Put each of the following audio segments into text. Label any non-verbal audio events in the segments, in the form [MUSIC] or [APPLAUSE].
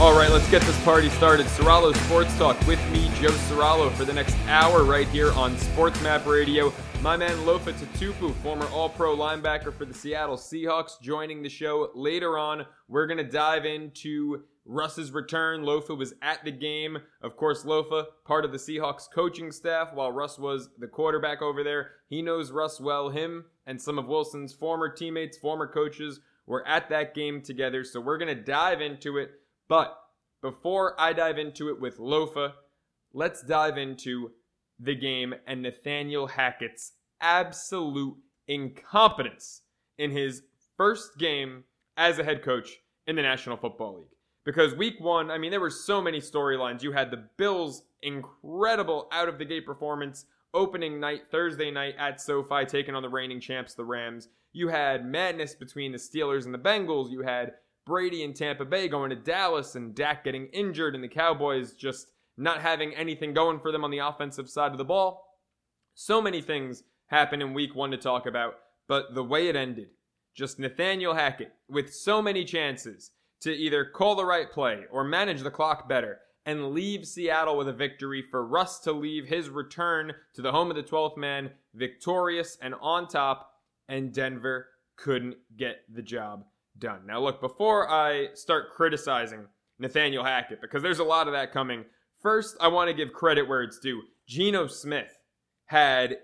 All right, let's get this party started. Soralo Sports Talk with me, Joe Soralo, for the next hour right here on Sports Map Radio. My man Lofa Tatupu, former All Pro linebacker for the Seattle Seahawks, joining the show later on. We're going to dive into Russ's return. Lofa was at the game. Of course, Lofa, part of the Seahawks coaching staff, while Russ was the quarterback over there. He knows Russ well. Him and some of Wilson's former teammates, former coaches, were at that game together. So we're going to dive into it. But before I dive into it with Lofa, let's dive into the game and Nathaniel Hackett's absolute incompetence in his first game as a head coach in the National Football League. Because week one, I mean, there were so many storylines. You had the Bills' incredible out of the gate performance opening night, Thursday night at SoFi, taking on the reigning champs, the Rams. You had madness between the Steelers and the Bengals. You had Brady in Tampa Bay going to Dallas and Dak getting injured and the Cowboys just not having anything going for them on the offensive side of the ball. So many things happened in week one to talk about, but the way it ended, just Nathaniel Hackett with so many chances to either call the right play or manage the clock better and leave Seattle with a victory for Russ to leave his return to the home of the 12th man victorious and on top, and Denver couldn't get the job done. Now, look, before I start criticizing Nathaniel Hackett, because there's a lot of that coming, first, I want to give credit where it's due. Geno Smith had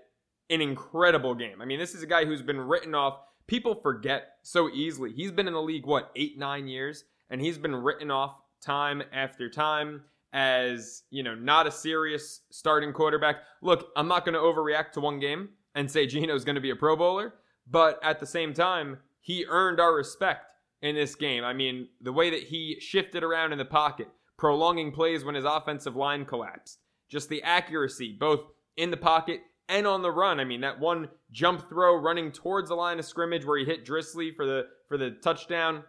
an incredible game. I mean, this is a guy who's been written off. People forget so easily. He's been in the league, what, eight, nine years? And he's been written off time after time as, you know, not a serious starting quarterback. Look, I'm not going to overreact to one game and say Geno's going to be a Pro Bowler, but at the same time, he earned our respect in this game. I mean, the way that he shifted around in the pocket, prolonging plays when his offensive line collapsed, just the accuracy, both in the pocket and on the run. I mean, that one jump throw running towards the line of scrimmage where he hit Dissly for the for the touchdown.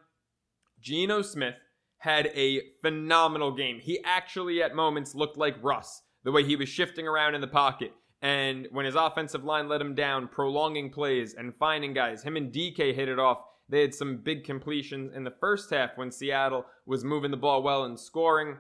Geno Smith had a phenomenal game. He actually at moments looked like Russ, the way he was shifting around in the pocket. And when his offensive line let him down, prolonging plays and finding guys, him and DK hit it off. They had some big completions in the first half when Seattle was moving the ball well and scoring.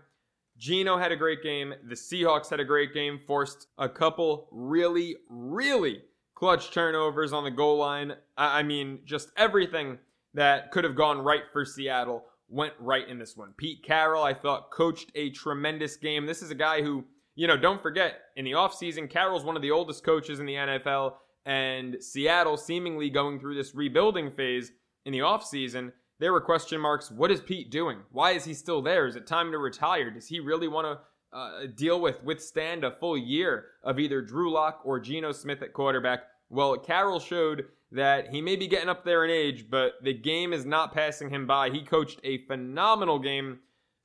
Geno had a great game. The Seahawks had a great game, forced a couple really, really clutch turnovers on the goal line. I mean, just everything that could have gone right for Seattle went right in this one. Pete Carroll, I thought, coached a tremendous game. This is a guy who you know, don't forget, in the offseason, Carroll's one of the oldest coaches in the NFL, and Seattle seemingly going through this rebuilding phase in the offseason. There were question marks. What is Pete doing? Why is he still there? Is it time to retire? Does he really want to uh, deal with, withstand a full year of either Drew Lock or Geno Smith at quarterback? Well, Carroll showed that he may be getting up there in age, but the game is not passing him by. He coached a phenomenal game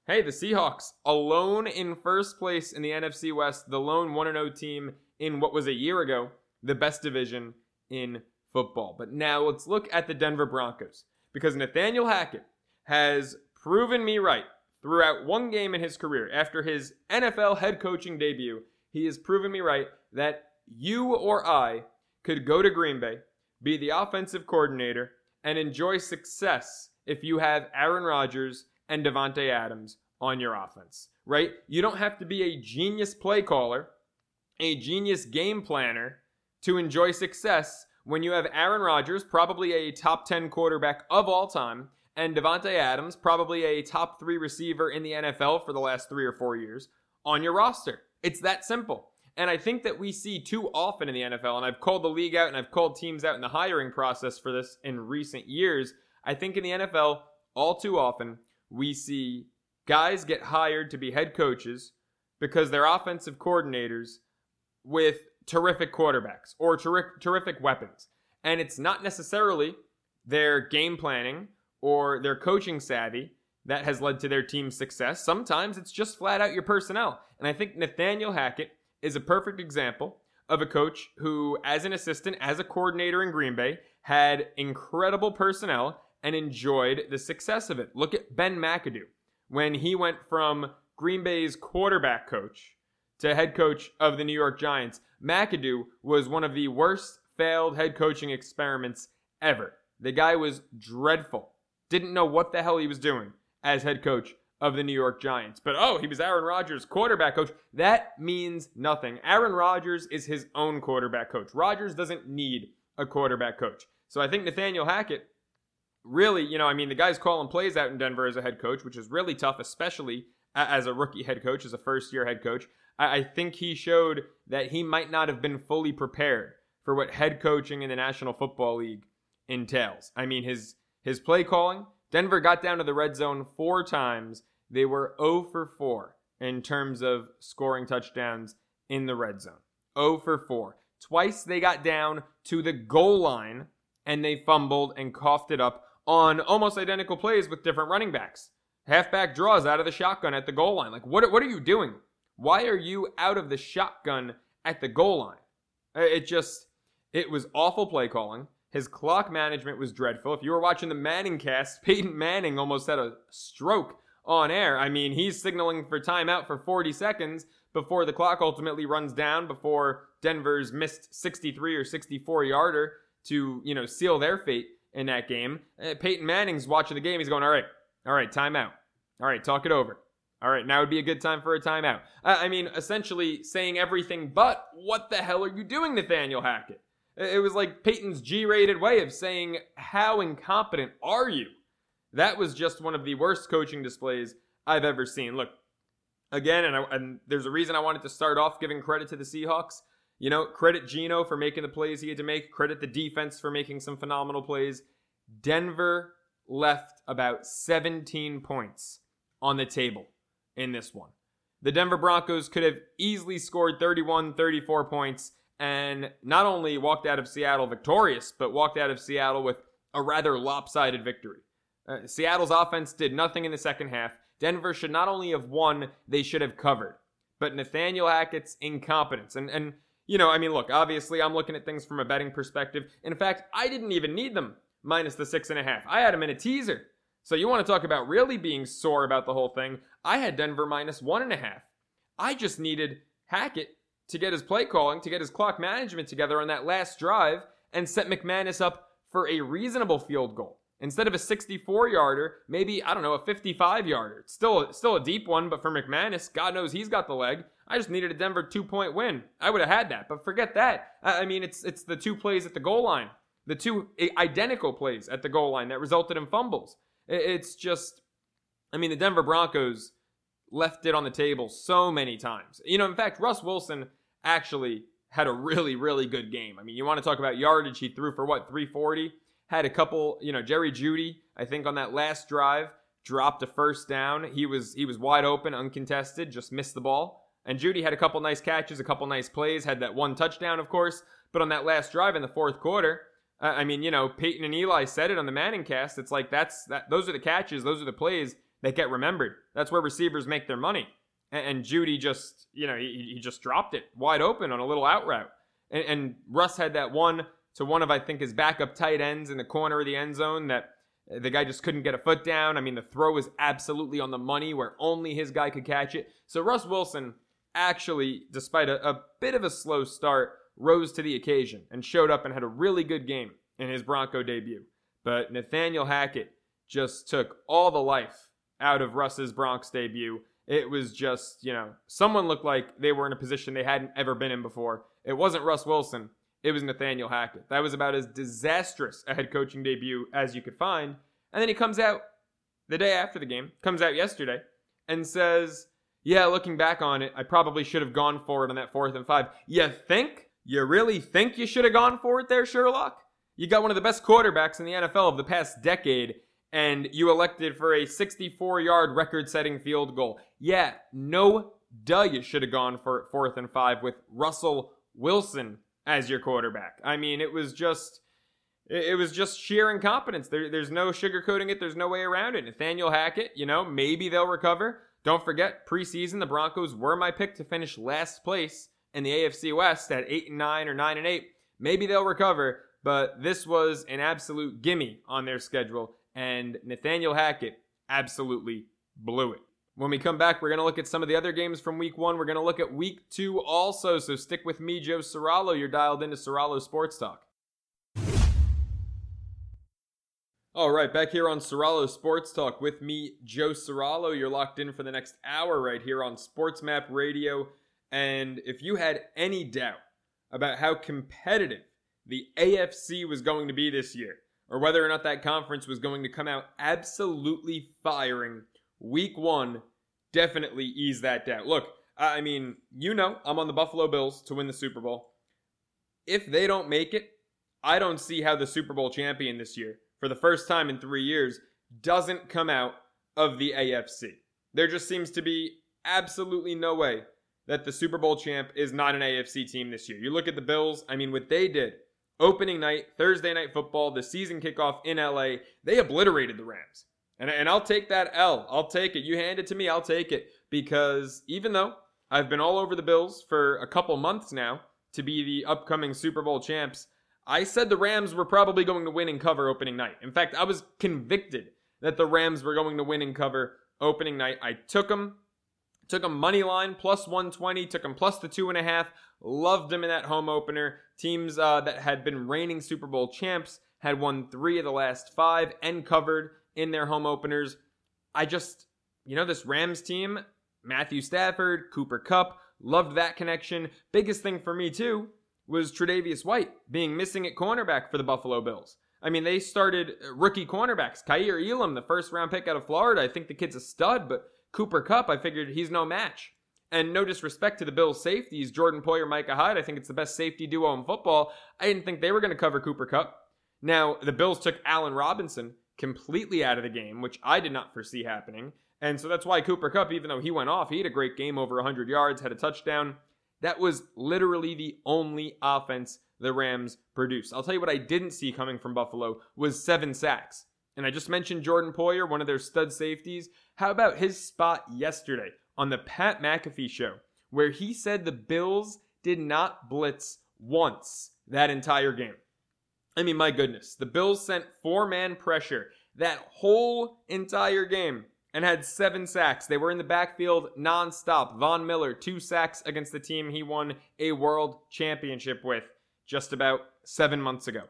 Hey, the Seahawks alone in first place in the NFC West, the lone 1 0 team in what was a year ago the best division in football. But now let's look at the Denver Broncos because Nathaniel Hackett has proven me right throughout one game in his career. After his NFL head coaching debut, he has proven me right that you or I could go to Green Bay, be the offensive coordinator, and enjoy success if you have Aaron Rodgers and Davante Adams on your offense, right? You don't have to be a genius play caller, a genius game planner to enjoy success when you have Aaron Rodgers, probably a top 10 quarterback of all time, and Davante Adams, probably a top 3 receiver in the NFL for the last 3 or 4 years, on your roster. It's that simple. And I think that we see too often in the NFL, and I've called the league out and I've called teams out in the hiring process for this in recent years. I think in the NFL, all too often, we see guys get hired to be head coaches because they're offensive coordinators with terrific quarterbacks or terrific, terrific weapons. And it's not necessarily their game planning or their coaching savvy that has led to their team's success. Sometimes it's just flat out your personnel. And I think Nathaniel Hackett is a perfect example of a coach who, as an assistant, as a coordinator in Green Bay, had incredible personnel and enjoyed the success of it. Look at Ben McAdoo when he went from Green Bay's quarterback coach to head coach of the New York Giants. McAdoo was one of the worst failed head coaching experiments ever. The guy was dreadful. Didn't know what the hell he was doing as head coach of the New York Giants. But oh, he was Aaron Rodgers' quarterback coach. That means nothing. Aaron Rodgers is his own quarterback coach. Rodgers doesn't need a quarterback coach. So I think Nathaniel Hackett really, you know, I mean, the guy's calling plays out in Denver as a head coach, which is really tough, especially as a rookie head coach, as a first year head coach. I think he showed that he might not have been fully prepared for what head coaching in the National Football League entails. I mean, his his play calling, Denver got down to the red zone four times. They were 0 for 4 in terms of scoring touchdowns in the red zone. 0 for 4. Twice they got down to the goal line and they fumbled and coughed it up on almost identical plays with different running backs. Halfback draws out of the shotgun at the goal line. Like, what, what are you doing? Why are you out of the shotgun at the goal line? Uh, it just, it was awful play calling. His clock management was dreadful. If you were watching the Manning cast, [LAUGHS] Peyton Manning almost had a stroke on air. I mean, he's signaling for timeout for 40 seconds before the clock ultimately runs down before Denver's missed 63 or 64 yarder to, you know, seal their fate in that game. Uh, Peyton Manning's watching the game. He's going, all right, all right, timeout. All right, talk it over. All right, now would be a good time for a timeout. I mean, essentially saying everything but what the hell are you doing, Nathaniel Hackett? It was like Peyton's G rated way of saying, How incompetent are you? That was just one of the worst coaching displays I've ever seen. Look, again, and, I, and there's a reason I wanted to start off giving credit to the Seahawks. You know, credit Geno for making the plays he had to make, credit the defense for making some phenomenal plays. Denver left about 17 points on the table in this one. The Denver Broncos could have easily scored 31, 34 points and not only walked out of Seattle victorious, but walked out of Seattle with a rather lopsided victory. Uh, Seattle's offense did nothing in the second half. Denver should not only have won, they should have covered. But Nathaniel Hackett's incompetence, and, and you know, I mean, look, obviously I'm looking at things from a betting perspective. In fact, I didn't even need them minus the six and a half. I had them in a teaser. So you want to talk about really being sore about the whole thing? I had Denver minus one and a half. I just needed Hackett to get his play calling, to get his clock management together on that last drive, and set McManus up for a reasonable field goal. Instead of a 64 yarder, maybe, I don't know, a 55 yarder. Still, still a deep one, but for McManus, God knows he's got the leg. I just needed a Denver two point win. I would have had that, but forget that. I mean, it's, it's the two plays at the goal line, the two identical plays at the goal line that resulted in fumbles. It's just, I mean, the Denver Broncos left it on the table so many times. You know, in fact, Russ Wilson actually had a really, really good game. I mean, you want to talk about yardage, he threw for what, 340? Had a couple, you know, Jerry Jeudy. I think on that last drive, dropped a first down. He was he was wide open, uncontested, just missed the ball. And Jeudy had a couple nice catches, a couple nice plays, had that one touchdown, of course. But on that last drive in the fourth quarter, uh, I mean, you know, Peyton and Eli said it on the Manning cast. It's like that's that those are the catches, those are the plays that get remembered. That's where receivers make their money and, and Jeudy just, you know, he, he just dropped it wide open on a little out route. And, and Russ had that one to one of, I think, his backup tight ends in the corner of the end zone that the guy just couldn't get a foot down. I mean, the throw was absolutely on the money where only his guy could catch it. So Russ Wilson actually, despite a, a, bit of a slow start, rose to the occasion and showed up and had a really good game in his Bronco debut. But Nathaniel Hackett just took all the life out of Russ's Bronx debut it was just, you know, someone looked like they were in a position they hadn't ever been in before. It wasn't Russ Wilson, it was Nathaniel Hackett. That was about as disastrous a head coaching debut as you could find. And then he comes out the day after the game, comes out yesterday, and says, Yeah, looking back on it, I probably should have gone for it on that fourth and five. You think? You really think you should have gone for it there, Sherlock? You got one of the best quarterbacks in the NFL of the past decade, and you elected for a 64 yard record setting field goal. Yeah, no duh, you should have gone for fourth and five with Russell Wilson as your quarterback. I mean, it was just, It, was just sheer incompetence. There, there's no sugarcoating it. There's no way around it. Nathaniel Hackett, you know, maybe they'll recover. Don't forget, preseason, the Broncos were my pick to finish last place in the AFC West at 8 and 9 or 9 and 8. Maybe they'll recover, but this was an absolute gimme on their schedule, and Nathaniel Hackett absolutely blew it. When we come back, we're going to look at some of the other games from week one. We're going to look at week two also, so stick with me, Joe Soralo. You're dialed into Soralo Sports Talk. All right, back here on Soralo Sports Talk with me, Joe Soralo. You're locked in for the next hour right here on Sports Map Radio. And if you had any doubt about how competitive the AFC was going to be this year, or whether or not that conference was going to come out absolutely firing week one, definitely ease that doubt. Look, I mean, you know, I'm on the Buffalo Bills to win the Super Bowl. If they don't make it, I don't see how the Super Bowl champion this year for the first time in three years doesn't come out of the AFC. There just seems to be absolutely no way that the Super Bowl champ is not an AFC team this year. You look at the Bills, I mean, what they did opening night, Thursday night football, the season kickoff in LA, they obliterated the Rams. And, and I'll take that L. I'll take it. You hand it to me, I'll take it. Because even though I've been all over the Bills for a couple months now to be the upcoming Super Bowl champs, I said the Rams were probably going to win and cover opening night. In fact, I was convicted that the Rams were going to win and cover opening night. I took them, took them money line plus 120, took them plus the two and a half. Loved them in that home opener. Teams uh, that had been reigning Super Bowl champs had won three of the last five and covered in their home openers. I just, you know, this Rams team, Matthew Stafford, Cooper Kupp, loved that connection. Biggest thing for me, too, was Tre'Davious White being missing at cornerback for the Buffalo Bills. I mean, they started uh, rookie cornerbacks. Kaiir Elam, the first round pick out of Florida, I think the kid's a stud, but Cooper Kupp, I figured he's no match. And no disrespect to the Bills' safeties, Jordan Poyer, Micah Hyde, I think it's the best safety duo in football. I didn't think they were going to cover Cooper Kupp. Now, the Bills took Allen Robinson completely out of the game, which I did not foresee happening. And so that's why Cooper Kupp, even though he went off, he had a great game over 100 yards, had a touchdown. That was literally the only offense the Rams produced. I'll tell you what I didn't see coming from Buffalo was seven sacks. And I just mentioned Jordan Poyer, one of their stud safeties. How about his spot yesterday on the Pat McAfee show, where he said the Bills did not blitz once that entire game? I mean, my goodness. The Bills sent four man pressure that whole entire game and had seven sacks. They were in the backfield nonstop. Von Miller, two sacks against the team he won a world championship with just about seven months ago.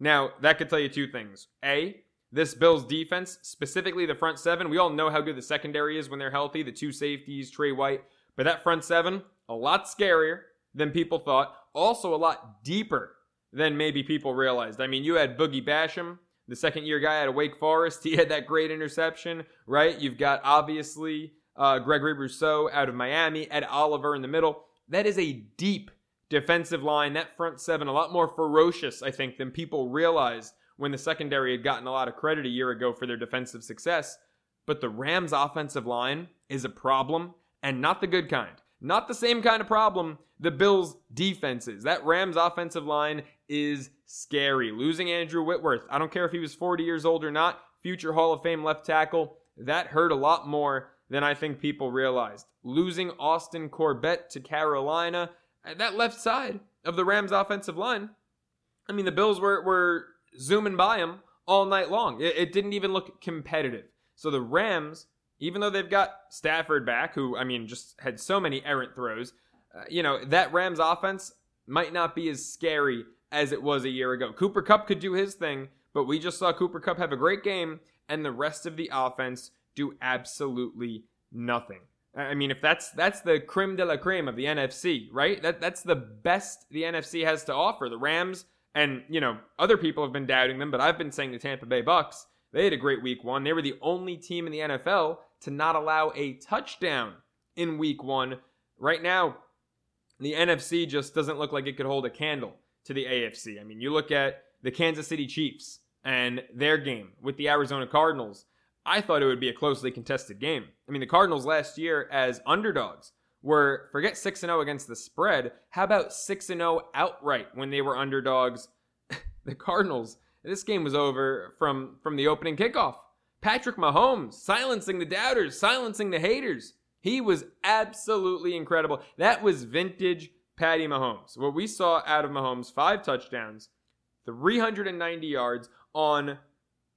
Now, that could tell you two things. A, this Bills defense, specifically the front seven, we all know how good the secondary is when they're healthy, the two safeties, Trey White. But that front seven, a lot scarier than people thought. Also, a lot deeper than maybe people realized. I mean, you had Boogie Basham, the second year guy out of Wake Forest. [LAUGHS] He had that great interception, right? You've got obviously uh, Gregory Rousseau out of Miami, Ed Oliver in the middle. That is a deep defensive line. That front seven, a lot more ferocious, I think, than people realized when the secondary had gotten a lot of credit a year ago for their defensive success. But the Rams' offensive line is a problem, and not the good kind. Not the same kind of problem the Bills' defense is. That Rams' offensive line is scary. Losing Andrew Whitworth, I don't care if he was 40 years old or not, future Hall of Fame left tackle, that hurt a lot more than I think people realized. Losing Austin Corbett to Carolina, uh, that left side of the Rams' offensive line, I mean, the Bills were, were zooming by him all night long. It, it didn't even look competitive. So the Rams, even though they've got Stafford back, who, I mean, just had so many errant throws, uh, you know, that Rams offense might not be as scary as it was a year ago. Cooper Kupp could do his thing, but we just saw Cooper Kupp have a great game and the rest of the offense do absolutely nothing. I mean, if that's that's the creme de la creme of the NFC, right? That that's the best the NFC has to offer. The Rams and you know other people have been doubting them, but I've been saying the Tampa Bay Bucks. They had a great week one. They were the only team in the NFL to not allow a touchdown in week one. Right now, the NFC just doesn't look like it could hold a candle to the AFC. I mean, you look at the Kansas City Chiefs and their game with the Arizona Cardinals. I thought it would be a closely contested game. I mean, the Cardinals last year as underdogs were forget 6 and 0 against the spread. How about 6 and 0 outright when they were underdogs? [LAUGHS] the Cardinals This game was over from from the opening kickoff. Patrick Mahomes silencing the doubters, silencing the haters. He was absolutely incredible. That was vintage Patty Mahomes. What we saw out of Mahomes, five touchdowns, 390 yards on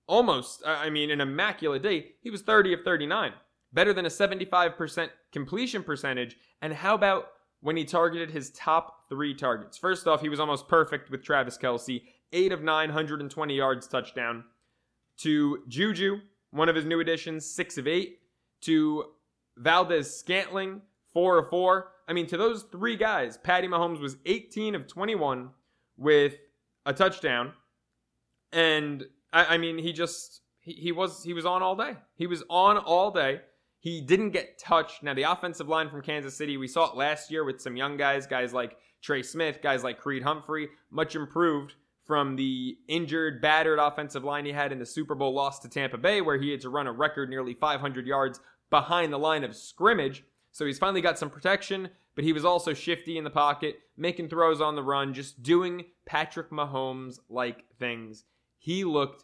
almost, I mean, an immaculate day. He was 30 of 39, better than a 75% completion percentage. And how about when he targeted his top three targets? First off, he was almost perfect with Travis Kelce, eight of 920 yards touchdown. To Juju, one of his new additions, six of eight. To Valdes-Scantling, four of four. I mean, to those three guys, Patty Mahomes was 18 of 21 with a touchdown. And I, I mean, he just he, he was he was on all day. He was on all day. He didn't get touched. Now the offensive line from Kansas City, we saw it last year with some young guys, guys like Trey Smith, guys like Creed Humphrey, much improved from the injured, battered offensive line he had in the Super Bowl loss to Tampa Bay, where he had to run a record nearly 500 yards behind the line of scrimmage. So he's finally got some protection, but he was also shifty in the pocket, making throws on the run, just doing Patrick Mahomes like things. He looked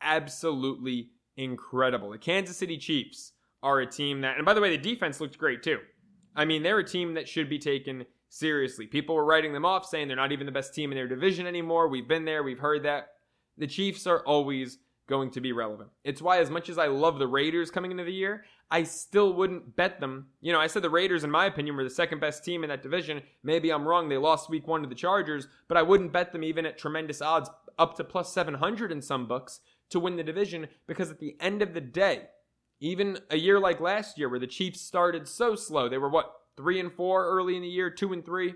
absolutely incredible. The Kansas City Chiefs are a team that, and by the way, the defense looked great too. I mean, they're a team that should be taken seriously. People were writing them off, saying they're not even the best team in their division anymore. We've been there, we've heard that. The Chiefs are always going to be relevant. It's why, as much as I love the Raiders coming into the year, I still wouldn't bet them. You know, I said the Raiders, in my opinion, were the second best team in that division. Maybe I'm wrong. They lost week one to the Chargers, but I wouldn't bet them even at tremendous odds, up to plus 700 in some books, to win the division because at the end of the day, even a year like last year where the Chiefs started so slow, they were what, three and four early in the year, two and three.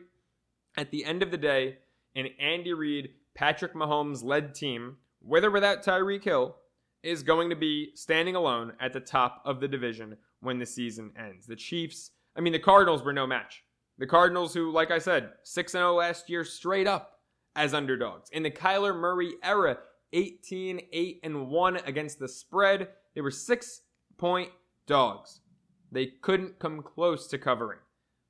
At the end of the day, an Andy Reid, Patrick Mahomes led team, with or without Tyreek Hill, is going to be standing alone at the top of the division when the season ends. The Chiefs, I mean, the Cardinals were no match. The Cardinals, who, like I said, 6 0 last year, straight up as underdogs. In the Kyler Murray era, 18 8 and 1 against the spread. They were six point dogs. They couldn't come close to covering.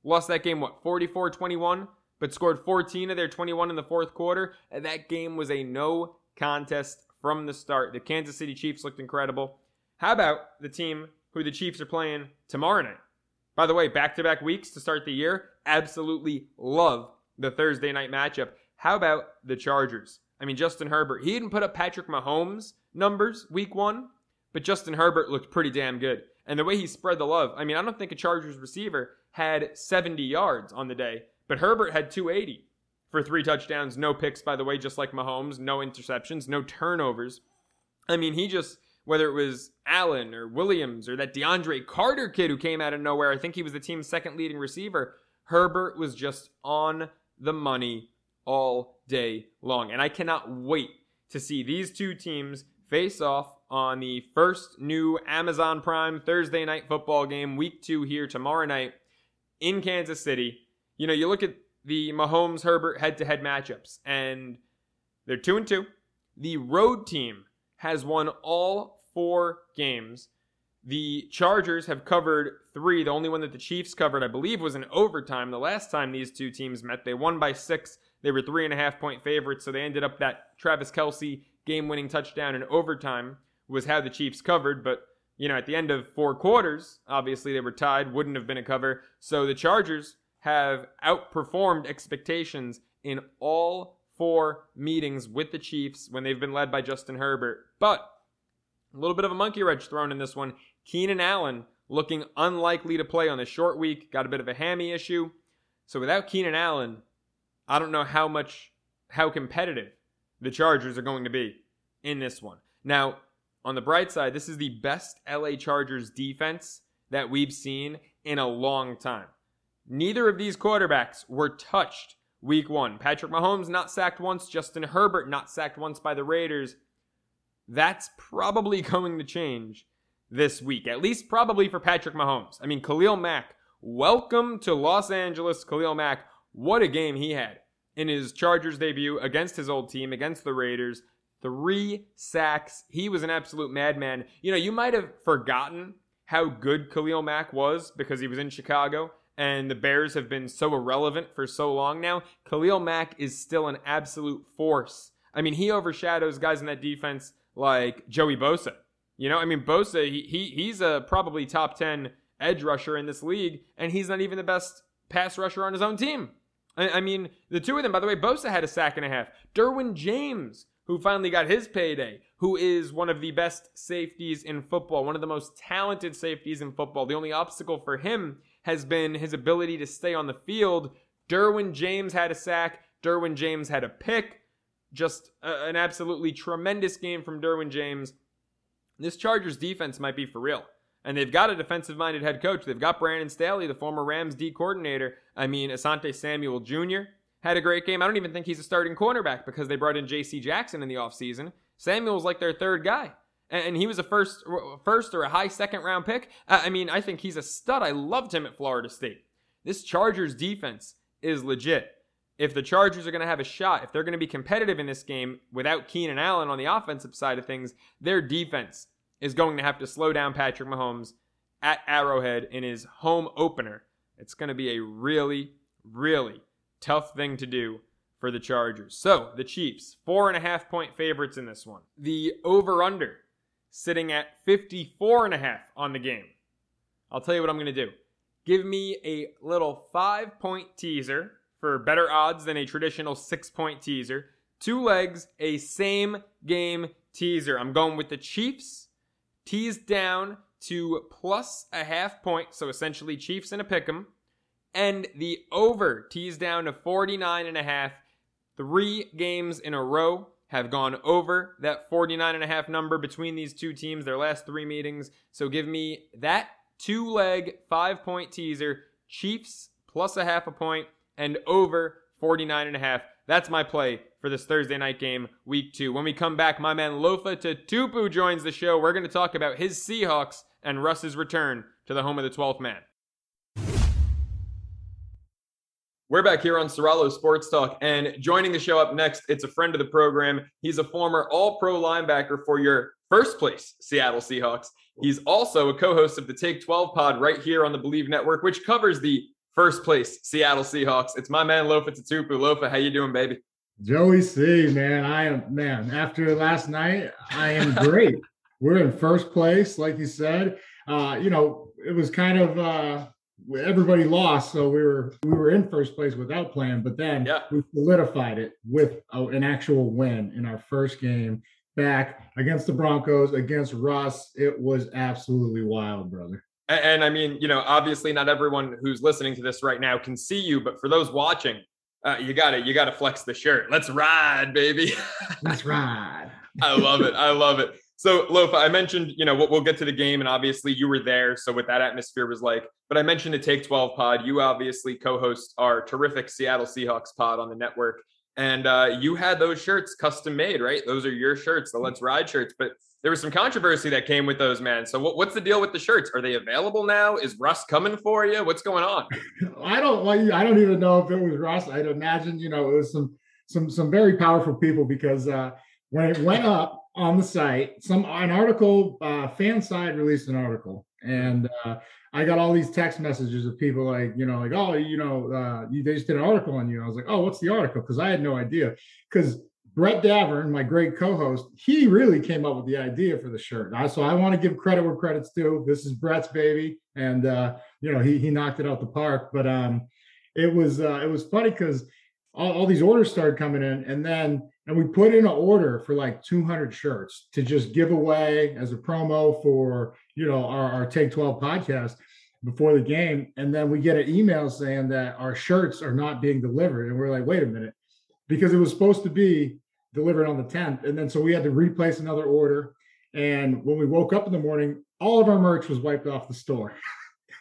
Lost that game, what, 44 21, but scored 14 of their 21 in the fourth quarter. And that game was a no contest from the start. The Kansas City Chiefs looked incredible. How about the team who the Chiefs are playing tomorrow night? By the way, back to back weeks to start the year. Absolutely love the Thursday night matchup. How about the Chargers? I mean, Justin Herbert, he didn't put up Patrick Mahomes numbers week one, but Justin Herbert looked pretty damn good. And the way he spread the love, I mean, I don't think a Chargers receiver had 70 yards on the day, but Herbert had 280 for three touchdowns, no picks, by the way, just like Mahomes, no interceptions, no turnovers. I mean, he just, whether it was Allen or Williams or that DeAndre Carter kid who came out of nowhere, I think he was the team's second leading receiver. Herbert was just on the money all day long. And I cannot wait to see these two teams face off on the first new Amazon Prime Thursday night football game, week two here tomorrow night in Kansas City. You know, you look at the Mahomes Herbert head to head matchups, and they're two and two. The road team has won all four games. The Chargers have covered three. The only one that the Chiefs covered, I believe, was in overtime. The last time these two teams met, they won by six. They were three and a half point favorites, so they ended up that Travis Kelce game winning touchdown in overtime was how the Chiefs covered. But, you know, at the end of four quarters, obviously they were tied, wouldn't have been a cover. So the Chargers have outperformed expectations in all four meetings with the Chiefs when they've been led by Justin Herbert. But a little bit of a monkey wrench thrown in this one. Keenan Allen looking unlikely to play on a short week, got a bit of a hammy issue. So without Keenan Allen, I don't know how much, how competitive the Chargers are going to be in this one. Now, on the bright side, this is the best LA Chargers defense that we've seen in a long time. Neither of these quarterbacks were touched week one. Patrick Mahomes not sacked once, Justin Herbert not sacked once by the Raiders. That's probably [LAUGHS] going to change this week, at least probably for Patrick Mahomes. I mean, Khalil Mack, welcome to Los Angeles, Khalil Mack. What a game he had in his Chargers debut against his old team, against the Raiders. Three sacks. He was an absolute madman. You know, you might have forgotten how good Khalil Mack was because he was in Chicago and the Bears have been so irrelevant for so long now, Khalil Mack is still an absolute force. I mean, he overshadows guys in that defense like Joey Bosa. You know, I mean, Bosa, he, he he's a probably top 10 edge rusher in this league, and he's not even the best pass rusher on his own team. I, I mean, the two of them, by the way, Bosa had a sack and a half. Derwin James, who finally got his payday, who is one of the best safeties in football, one of the most talented safeties in football. The only obstacle for him has been his ability to stay on the field. Derwin James had a sack. Derwin James had a pick. Just a, an absolutely tremendous game from Derwin James. This Chargers defense might be for real. And they've got a defensive minded head coach. They've got Brandon Staley, the former Rams D coordinator. I mean, Asante Samuel Jr. had a great game. I don't even think he's a starting cornerback because they brought in J.C. Jackson in the offseason. Samuel's like their third guy. And he was a first, first or a high second round pick. I mean, I think he's a stud. I loved him at Florida State. This Chargers defense is legit. If the Chargers are going to have a shot, if they're going to be competitive in this game without Keenan Allen on the offensive side of things, their defense is going to have to slow down Patrick Mahomes at Arrowhead in his home opener. It's going to be a really, really tough thing to do for the Chargers. So the Chiefs, four and a half point favorites in this one. The over under sitting at 54 and a half on the game. I'll tell you what I'm going to do. Give me a little five point teaser for better odds than a traditional six point teaser. Two legs, a same game teaser. I'm going with the Chiefs, teased down to plus a half point, so essentially Chiefs in a pick 'em, and the over teased down to 49 and a half. Three games in a row have gone over that 49 and a half number between these two teams, their last three meetings. So give me that two leg, five point teaser, Chiefs plus a half a point, and over 49 and a half. That's my play for this Thursday night game, week two. When we come back, my man Lofa Tatupu joins the show. We're going to talk about his Seahawks and Russ's return to the home of the 12th man. We're back here on Soralo Sports Talk, and joining the show up next, it's a friend of the program. He's a former All Pro linebacker for your first place Seattle Seahawks. He's also a co host of the Take 12 pod right here on the Believe Network, which covers the first place Seattle Seahawks. It's my man Lofa Tatupu. Lofa, how you doing, baby? Joey C, man, I am man. After last night, I am great. [LAUGHS] We're in first place, like you said. Uh, you know, it was kind of uh, everybody lost, so we were we were in first place without playing. But then yeah. we solidified it with a, an actual win in our first game back against the Broncos, against Russ. It was absolutely wild, brother. And, and, I mean, you know, obviously not everyone who's listening to this right now can see you, but for those watching, uh, you got to you got to flex the shirt. Let's ride, baby. [LAUGHS] Let's ride. I love it. I love it. So, Lofa, I mentioned, you know, we'll, we'll, get to the game, and obviously you were there. So, what that atmosphere was like. But I mentioned the Take 12 pod. You obviously co host our terrific Seattle Seahawks pod on the network. And uh, you had those shirts custom made, right? Those are your shirts, the Let's Ride shirts. But there was some controversy that came with those, man. So, what, what's the deal with the shirts? Are they available now? Is Russ coming for you? What's going on? [LAUGHS] I don't. I don't even know if it was Russ. I'd imagine, you know, it was some some some very powerful people because uh, when it went up on the site, some an article, uh, fan side released an article, and uh, I got all these text messages of people like, you know, like, oh, you know, uh, they just did an article on you. I was like, oh, what's the article? Because I had no idea. Because Brett Davern, my great co-host, he really came up with the idea for the shirt. I, so I want to give credit where credit's due. This is Brett's baby, and uh, you know, he he knocked it out the park. But um, it was uh, it was funny because all, all these orders started coming in, and then and we put in an order for like 200 shirts to just give away as a promo for you know our, our take 12 podcast before the game. And then we get an email saying that our shirts are not being delivered. And we're like wait a minute because it was supposed to be delivered on the 10th and then so we had to replace another order. And when we woke up in the morning all of our merch was wiped off the store.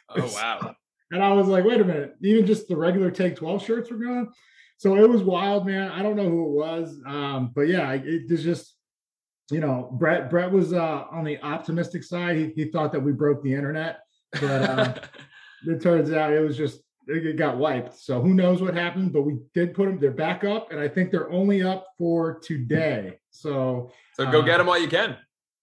Oh wow. [LAUGHS] And i was like wait a minute. Even just the regular take 12 shirts were gone so it was wild, man. I don't know who it was, um, but yeah, it, was just you know, Brett. Brett was uh, on the optimistic side. He, he thought that we broke the internet, but uh, [LAUGHS] it turns out it was just it got wiped. So who knows what happened? But we did put them. They're back up, and I think they're only up for today. So so go uh, get them while you can.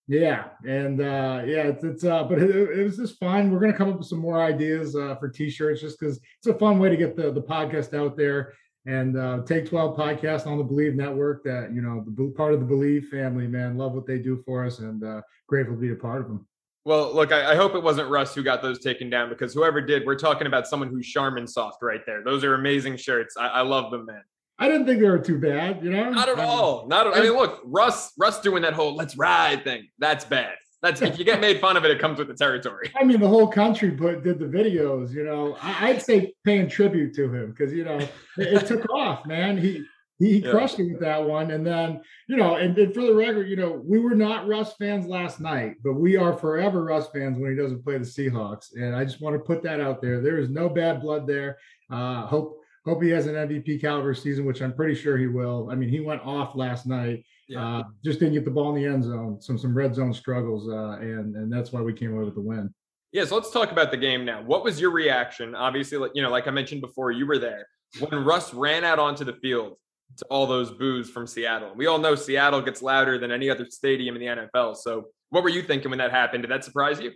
Yeah, and uh, yeah, it's, it's uh, but it, it, was just fun. We're gonna come up with some more ideas uh, for t-shirts, just because it's a fun way to get the the podcast out there and uh, Take 12 podcast on the Believe Network. That you know, the part of the Believe family, man. Love what they do for us, and uh, grateful to be a part of them. Well, look, I, I, hope it wasn't Russ who got those taken down because whoever did, we're talking about someone who's Charmin soft right there. Those are amazing shirts. I, I love them, man. I didn't think they were too bad, you know. Not at all. Not. At, I mean, look, Russ, Russ doing that whole "let's ride" thing. That's bad. That's if you get made fun of it, it comes with the territory. I mean, the whole country put did the videos. You know, I, would say paying tribute to him because you know it, it, took off, man. He he, yeah. crushed it with that one, and then you know, and, and for the record, you know, we were not Russ fans last night, but we are forever Russ fans when he doesn't play the Seahawks. And I just want to put that out there. There is no bad blood there. Uh, hope hope he has an MVP caliber season, which I'm pretty sure he will. I mean, he went off last night. Yeah. Uh, just didn't get the ball in the end zone. Some some red zone struggles, uh, and and that's why we came away with the win. Yeah, so let's talk about the game now. What was your reaction? Obviously, like you know, like I mentioned before, you were there when Russ ran out onto the field to all those boos from Seattle. We all know Seattle gets louder than any other stadium in the NFL. So, what were you thinking when that happened? Did that surprise you?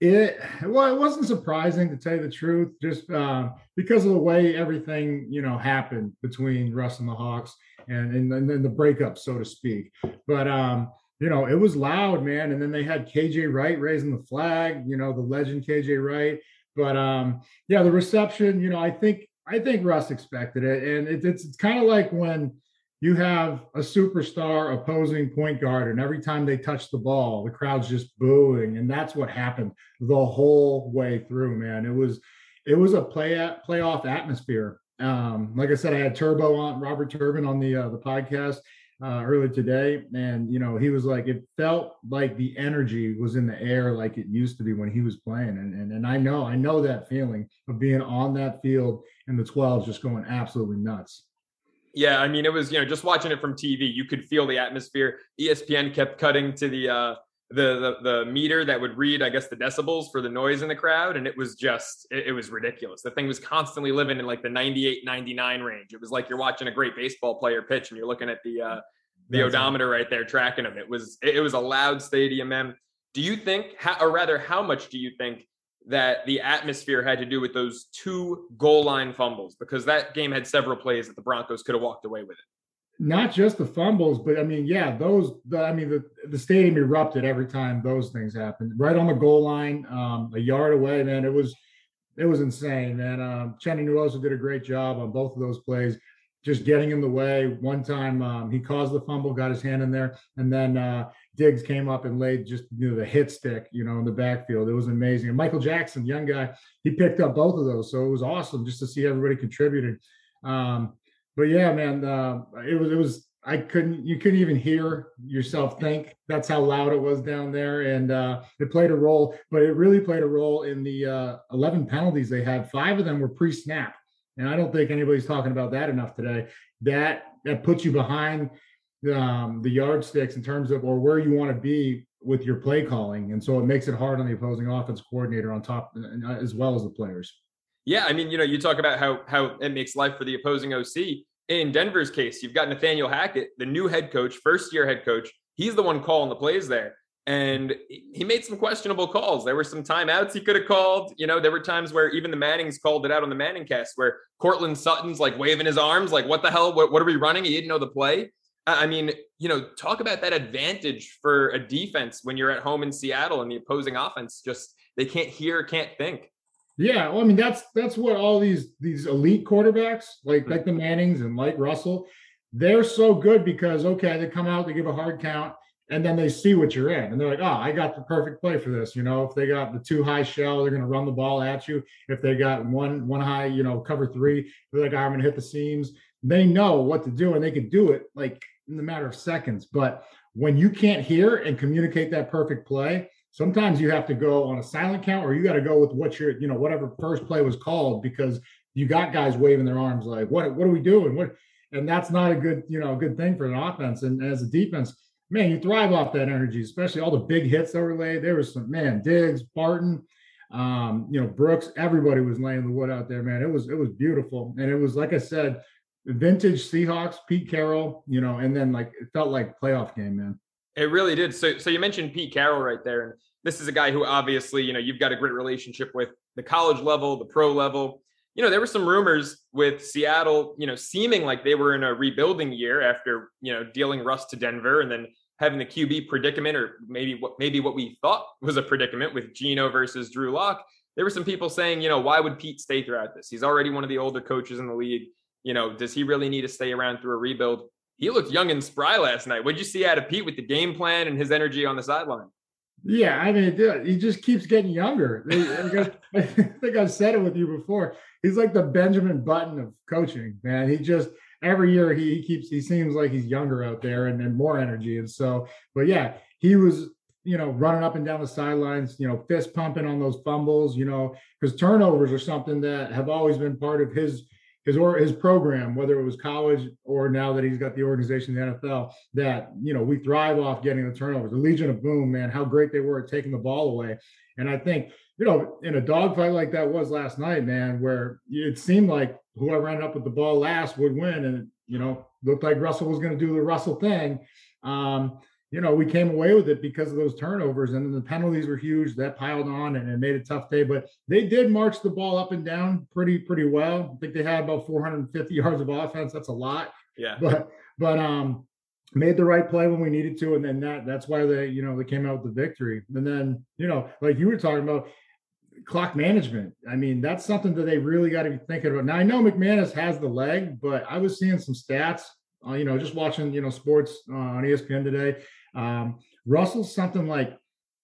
It well, it wasn't surprising to tell you the truth, just uh, because of the way everything you know happened between Russ and the Hawks, and and, and then the breakup, so to speak. But um, you know, it was loud, man. And then they had KJ Wright raising the flag, you know, the legend KJ Wright. But um, yeah, the reception, you know, I think I think Russ expected it, and it, it's it's kind of like when you have a superstar opposing point guard, and every time they touch the ball, the crowd's just booing, and that's what happened the whole way through. Man, it was it was a play at playoff atmosphere. Um, like I said, I had Turbo on Robert Turbin on the uh, the podcast uh, earlier today, and you know he was like, it felt like the energy was in the air like it used to be when he was playing, and and and I know I know that feeling of being on that field and the 12s, just going absolutely nuts. Yeah, I mean, it was you know just watching it from TV, you could feel the atmosphere. ESPN kept cutting to the uh, the, the the meter that would read, I guess, the decibels for the noise in the crowd, and it was just it, it, was ridiculous. The thing was constantly living in like the 98, 99 range. It was like you're watching a great baseball player pitch, and you're looking at the uh, the That's odometer right there tracking them. It was it, it was a loud stadium, man. Do you think, how, or rather, how much do you think that the atmosphere had to do with those two goal line fumbles because that game had several plays that the Broncos could have walked away with it. Not just the fumbles, but I mean, yeah, those. The, I mean, the the stadium erupted every time those things happened. Right on the goal line, um, a yard away, man. It was it was insane, man. Um, Chenny Nwosu did a great job on both of those plays just getting in the way. One time um, he caused the fumble, got his hand in there, and then uh, Diggs came up and laid just you know the hit stick, you know, in the backfield. It was amazing. And Michael Jackson, young guy, he picked up both of those, so it was awesome just to see everybody contributing. Um, but yeah, man, uh, it was it was I couldn't you couldn't even hear yourself think. That's how loud it was down there, and uh, it played a role. But it really played a role in the uh, 11 penalties they had. Five of them were pre-snap and I don't think anybody's talking about that enough today. That that puts you behind um, the yardsticks in terms of or where you want to be with your play calling, and so it makes it hard on the opposing offense coordinator on top uh, as well as the players. Yeah, I mean, you know, you talk about how how it makes life for the opposing OC. In Denver's case, you've got Nathaniel Hackett, the new head coach, first year head coach. He's the one calling the plays there and he made some questionable calls. There were some timeouts he could have called. You know, there were times where even the Mannings called it out on the Manning cast where Courtland Sutton's like waving his arms, like, what the hell? What, what are we running? He didn't know the play. I mean, you know, talk about that advantage for a defense when you're at home in Seattle and the opposing offense just they can't hear, can't think. Yeah, well, I mean that's that's what all these these elite quarterbacks like hmm. like the Mannings and like Russell, they're so good because okay, they come out, they give a hard count, and then they see what you're in and they're like oh i got the perfect play for this you know? If they got the two high shell they're going to run the ball at you. If they got one one high you know cover three they're like ah, i'm going to hit the seams. They know what to do and they can do it like in the matter of seconds but when you can't hear and communicate that perfect play sometimes you have to go on a silent count or you got to go with what your you know whatever first play was called because you got guys waving their arms like what what are we doing what and that's not a good you know good thing for an offense and as a defense man, you thrive off that energy, especially all the big hits that were laid. There was some man, Diggs, Barton, um, you know, Brooks, everybody was laying the wood out there, man. It was it was beautiful. And it was like I said, vintage Seahawks, Pete Carroll, you know, and then like it felt like playoff game, man. It really did. So so you mentioned Pete Carroll right there. And this is a guy who obviously, you know, you've got a great relationship with the college level, the pro level. you know, there were some rumors with Seattle, you know, seeming like they were in a rebuilding year after, you know, dealing Russ to Denver and then having the QB predicament, or maybe what maybe what we thought was a predicament with Geno versus Drew Lock. There were some people saying, you know, why would Pete stay throughout this? He's already one of the older coaches in the league. You know, does he really need to stay around through a rebuild? He looked young and spry last night. What'd you see out of Pete with the game plan and his energy on the sideline? Yeah, I mean, uh, he just keeps getting younger. [LAUGHS] I think I've said it with you before. He's like the Benjamin Button of coaching, man. He just every year he, he keeps he seems like he's younger out there and, and more energy. And so, but yeah, he was you know running up and down the sidelines, you know, fist pumping on those fumbles, you know, because turnovers are something that have always been part of his his or his program, whether it was college or now that he's got the organization, the NFL, that you know we thrive off getting the turnovers. The Legion of Boom, man, how great they were at taking the ball away. And I think you know in a dogfight like that was last night, man, where it seemed like whoever ended up with the ball last would win, and you know looked like Russell was going to do the Russell thing. Um, you know, we came away with it because of those turnovers, and then the penalties were huge. That piled on and it made a tough day. But they did march the ball up and down pretty pretty well. I think they had about 450 yards of offense. That's a lot. Yeah. But but um, made the right play when we needed to, and then that that's why they you know they came out with the victory. And then you know, like you were talking about, clock management. I mean, that's something that they really got to be thinking about. Now I know McManus has the leg, but I was seeing some stats. Uh, you know, just watching you know sports uh, on ESPN today um, Russell's something like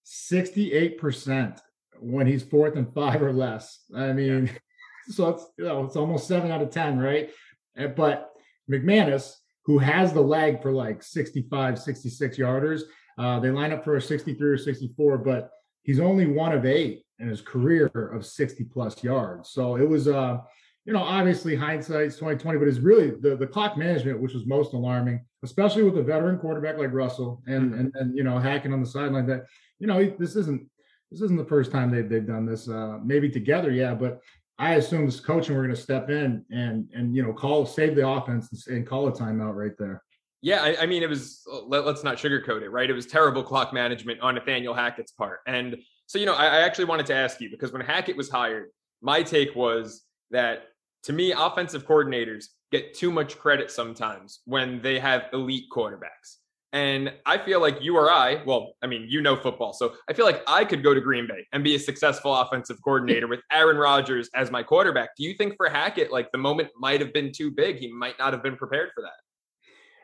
68% when he's fourth and five or less. I mean, yeah. [LAUGHS] so it's you know it's almost seven out of ten, right? Eh, but McManus, who has the leg for like 65, 66 yarders, uh, they line up for a 63 or 64, but he's only one of eight in his career of 60 plus yards. So it was uh you know, obviously hindsight's 2020, but it's really the, the clock management, which was most alarming, especially with a veteran quarterback like Russell and, mm-hmm. and, and, you know, Hackett on the sideline that, you know, this isn't, this isn't the first time they've, they've done this, uh, maybe together. Yeah. But I assume this coaching, we're going to step in and, and, you know, call, save the offense and, and call a timeout right there. Yeah, I, I, mean, it was. Let, us not sugarcoat it, right? It was terrible clock management on Nathaniel Hackett's part, and so you know, I, I, actually wanted to ask you because when Hackett was hired, my take was that to me, offensive coordinators get too much credit sometimes when they have elite quarterbacks. And I feel like you or I, well, I mean, you know football. So I feel like I could go to Green Bay and be a successful offensive coordinator with Aaron Rodgers as my quarterback. Do you think for Hackett, like the moment might have been too big? He might not have been prepared for that.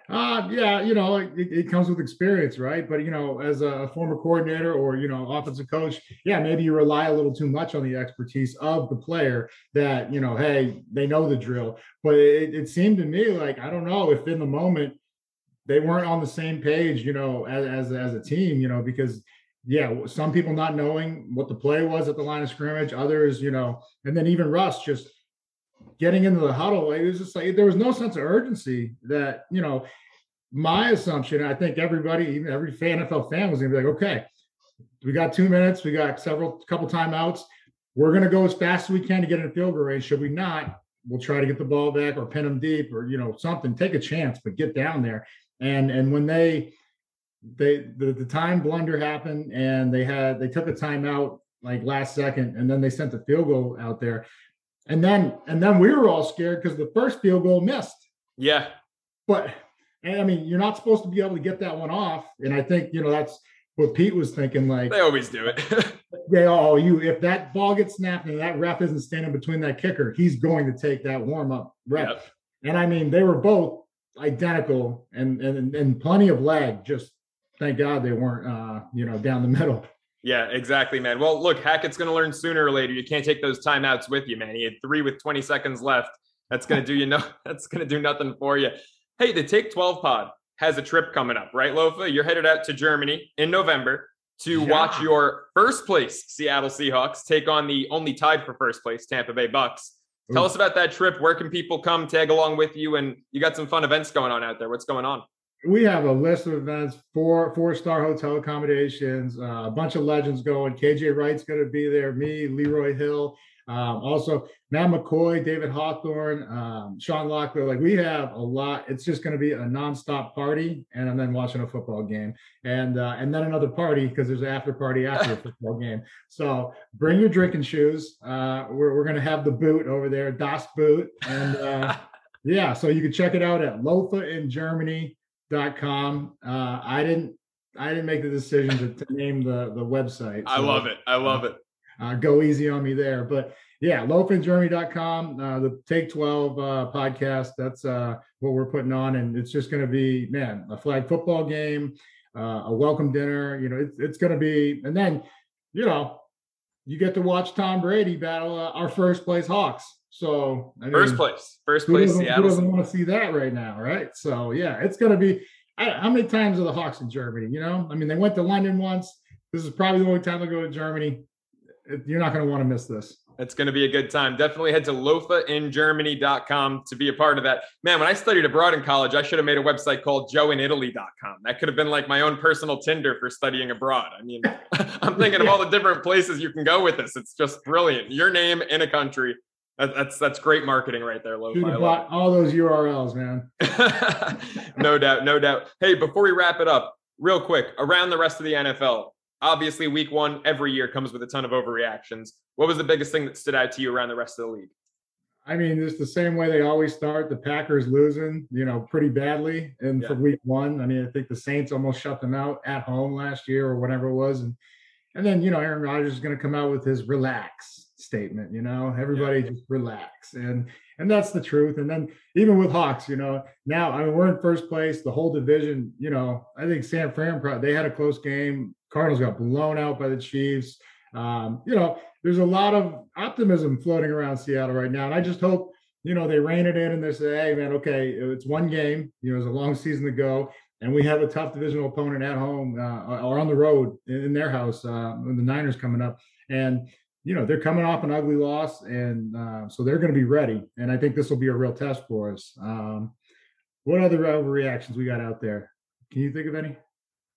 Uh, yeah, you know, it, it, comes with experience, right? But you know, as a former coordinator or you know, offensive coach, yeah, maybe you rely a little too much on the expertise of the player. That you know, hey, they know the drill. But it, it seemed to me like I don't know if in the moment they weren't on the same page, you know, as as, as a team, you know, because yeah, some people not knowing what the play was at the line of scrimmage, others, you know, and then even Russ just getting into the huddle, it was just like there was no sense of urgency that, you know, my assumption, I think everybody, even every NFL fan was gonna be like, okay, we got two minutes, we got several couple timeouts. We're gonna go as fast as we can to get in a field goal range. Should we not, we'll try to get the ball back or pin them deep or you know, something, take a chance, but get down there. And and when they they the, the time blunder happened and they had they took a timeout like last second and then they sent the field goal out there and then and then we were all scared because the first field goal missed. Yeah. But I mean, you're not supposed to be able to get that one off. And I think, you know, that's what Pete was thinking. Like they always do it. [LAUGHS] they all you if that ball gets snapped and that ref isn't standing between that kicker, he's going to take that warm up rep. Yep. And I mean, they were both identical and and and plenty of lag. Just thank God they weren't uh, you know, down the middle. Yeah, exactly, man. Well, look, Hackett's going to learn sooner or later. You can't take those timeouts with you, man. He had three with 20 seconds left. That's going to do you no. [LAUGHS] That's going to do nothing for you. Hey, the Take 12 Pod has a trip coming up, right, Lofa? You're headed out to Germany in November to yeah. watch your first place Seattle Seahawks take on the only tied for first place Tampa Bay Bucks. Tell Ooh. us about that trip. Where can people come tag along with you? And you got some fun events going on out there. What's going on? We have a list of events, four four star hotel accommodations, uh, a bunch of legends going. KJ Wright's going to be there. Me, Leroy Hill, um, also Matt McCoy, David Hawthorne, um, Sean Locklear. Like we have a lot. It's just going to be a nonstop party, and I'm then watching a football game, and uh, and then another party because there's an after party after a [LAUGHS] football game. So bring your drinking shoes. Uh, we're we're going to have the boot over there, Das Boot, and uh, [LAUGHS] yeah. So you can check it out at Lofa in Germany com. Uh, I didn't I didn't make the decision to, to name the the website. So, I love it. I love it. Uh, go easy on me there. But yeah, lofaingermany.com, uh, the Take 12 uh, podcast. That's uh, what we're putting on. And it's just going to be, man, a flag football game, uh, a welcome dinner. You know, it's, it's going to be, and then, you know, you get to watch Tom Brady battle uh, our first place Hawks. So I mean, first place, first place. Who doesn't, who doesn't want to see that right now, right? So yeah, it's going to be. I, how many times are the Hawks in Germany? You know, I mean, they went to London once. This is probably the only time they go to Germany. You're not going to want to miss this. It's going to be a good time. Definitely head to lofaingermany.com to be a part of that. Man, when I studied abroad in college, I should have made a website called joeinitaly.com. That could have been like my own personal Tinder for studying abroad. I mean, [LAUGHS] I'm thinking of [LAUGHS] all the different places you can go with this. It's just brilliant. Your name in a country that's that's great marketing right there, Lo. bought all those URLs, man. [LAUGHS] no doubt, no doubt. Hey, before we wrap it up, real quick, around the rest of the NFL. Obviously, week one every year comes with a ton of overreactions. What was the biggest thing that stood out to you around the rest of the league? I mean, it's the same way they always start. The Packers losing, you know, pretty badly, and yeah. for week one, I mean, I think the Saints almost shut them out at home last year or whatever it was, and and then you know Aaron Rodgers is going to come out with his relax statement you know everybody yeah. just relax and and that's the truth and then even with hawks you know now i mean we're in first place the whole division you know i think san fran they had a close game cardinals got blown out by the chiefs um, you know there's a lot of optimism floating around seattle right now and i just hope you know they rein it in and they say hey man okay it's one game you know it's a long season to go and we have a tough divisional opponent at home uh, or on the road in, their house uh, when the niners coming up and you know they're coming off an ugly loss, and uh, so they're going to be ready. And I think this will be a real test for us. Um, what other overreactions we got out there? Can you think of any?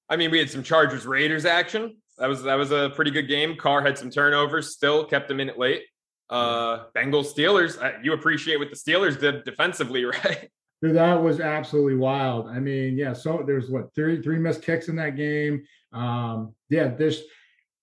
I mean, we had some Chargers Raiders action. That was that was a pretty good game. Carr had some turnovers, still kept a minute late. Uh, Bengals Steelers. Uh, you appreciate what the Steelers did defensively, [LAUGHS] right? Dude, that was absolutely wild. I mean, yeah. So there's what three three missed kicks in that game. Um, yeah, this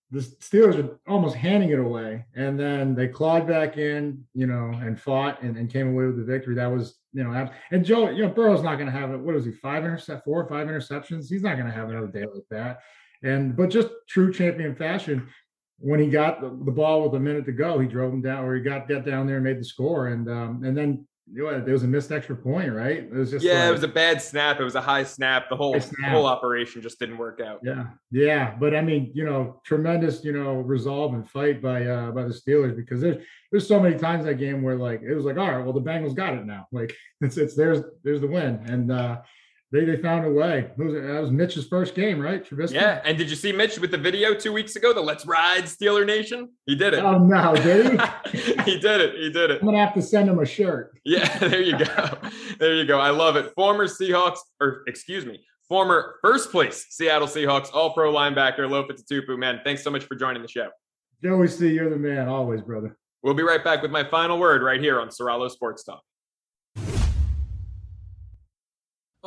the Steelers were almost handing it away, and then they clawed back in, you know, and fought and, and came away with the victory. That was, you know, and Joe, you know, Burrow's not going to have it. What was he? Five intercept, four or five interceptions. He's not going to have another day like that. And but just true champion fashion, when he got the, the, ball with a minute to go, he drove him down, or he got get down there and made the score, and um, and then there was a missed extra point, right? It was just yeah, like, it was a bad snap. It was a high snap. The whole snap. the whole operation just didn't work out. Yeah, yeah, but I mean, you know, tremendous, you know, resolve and fight by uh by the Steelers because there's there's so many times that game where like it was like, all right, well, the Bengals got it now. [LAUGHS] Like it's it's there's there's the win, and uh they they found a way. Was, that was Mitch's first game, right? Trubisky. Yeah, and did you see Mitch with the video two weeks ago? The "Let's Ride Steeler Nation." He did it. Oh no, did he? [LAUGHS] he did it. He did it. I'm gonna have to send him a shirt. Yeah, [LAUGHS] there you go. there you go. I love it. Former Seahawks, or excuse me, former first place Seattle Seahawks All Pro linebacker Lofa. Man, thanks so much for joining the show. Joey C, you're the man, always, brother. We'll be right back with my final word right here on Soralo Sports Talk.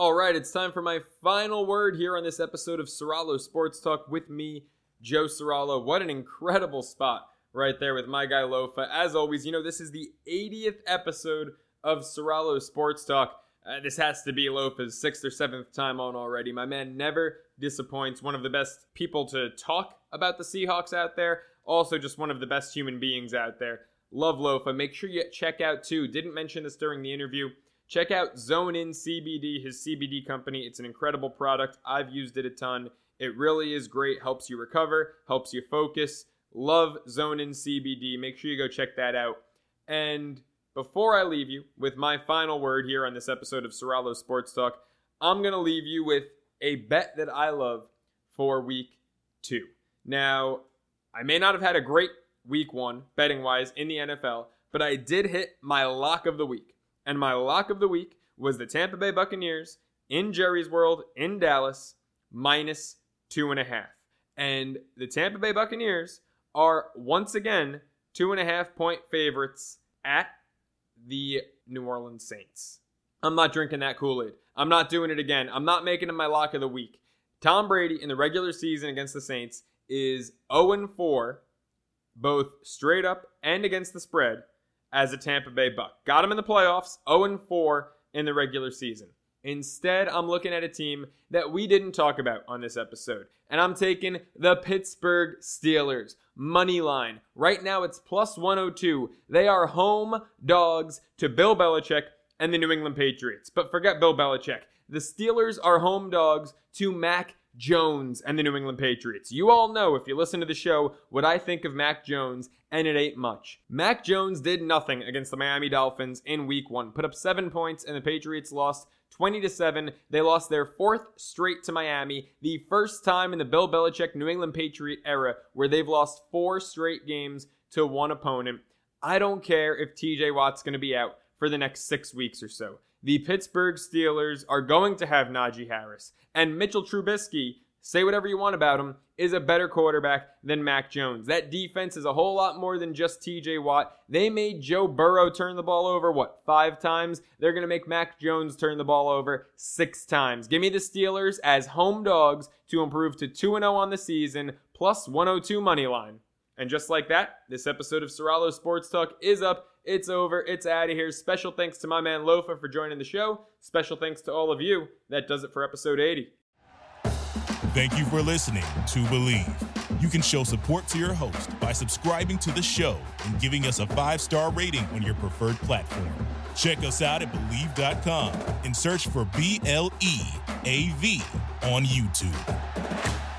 All right, it's time for my final word here on this episode of Soralo Sports Talk with me, Joe Soralo. What an incredible spot right there with my guy Lofa. As always, you know, this is the 80th episode of Soralo Sports Talk. Uh, this has to be Lofa's sixth or seventh time on already. My man never disappoints. One of the best people to talk about the Seahawks out there. Also, just one of the best human beings out there. Love Lofa. Make sure you check out, too, didn't mention this during the interview Check out Zone In CBD, his CBD company. It's an incredible product. I've used it a ton. It really is great. Helps you recover, helps you focus. Love Zone In CBD. Make sure you go check that out. And before I leave you with my final word here on this episode of Soralo Sports Talk, I'm going to leave you with a bet that I love for week two. Now, I may not have had a great week one betting wise in the NFL, but I did hit my lock of the week. And my lock of the week was the Tampa Bay Buccaneers in Jerry's World in Dallas, minus two and a half. And the Tampa Bay Buccaneers are once again two and a half point favorites at the New Orleans Saints. I'm not drinking that Kool Aid. I'm not doing it again. I'm not making it my lock of the week. Tom Brady in the regular season against the Saints is 0 4, both straight up and against the spread, as a Tampa Bay Buck. Got him in the playoffs, 0 4 in the regular season. Instead, I'm looking at a team that we didn't talk about on this episode, and I'm taking the Pittsburgh Steelers. Money line. Right now it's plus 102. They are home dogs to Bill Belichick and the New England Patriots. But forget Bill Belichick. The Steelers are home dogs to Mac Jones and the New England Patriots. You all know, if you listen to the show, what I think of Mac Jones, and it ain't much. Mac Jones did nothing against the Miami Dolphins in week one, put up seven points, and the Patriots lost 20 to 7. They lost their fourth straight to Miami, the first time in the Bill Belichick New England Patriot era where they've lost four straight games to one opponent. I don't care if TJ Watt's going to be out for the next six weeks or so. The Pittsburgh Steelers are going to have Najee Harris and Mitchell Trubisky. Say whatever you want about him, is a better quarterback than Mac Jones. That defense is a whole lot more than just TJ Watt. They made Joe Burrow turn the ball over, what, five times? They're going to make Mac Jones turn the ball over six times. Give me the Steelers as home dogs to improve to 2 0 on the season, plus 102 money line. And just like that, this episode of Soralo Sports Talk is up. It's over. It's out of here. Special thanks to my man Lofa for joining the show. Special thanks to all of you. That does it for episode 80. Thank you for listening to Bleav. You can show support to your host by subscribing to the show and giving us a five star rating on your preferred platform. Check us out at Bleav.com and search for B L E A V on YouTube.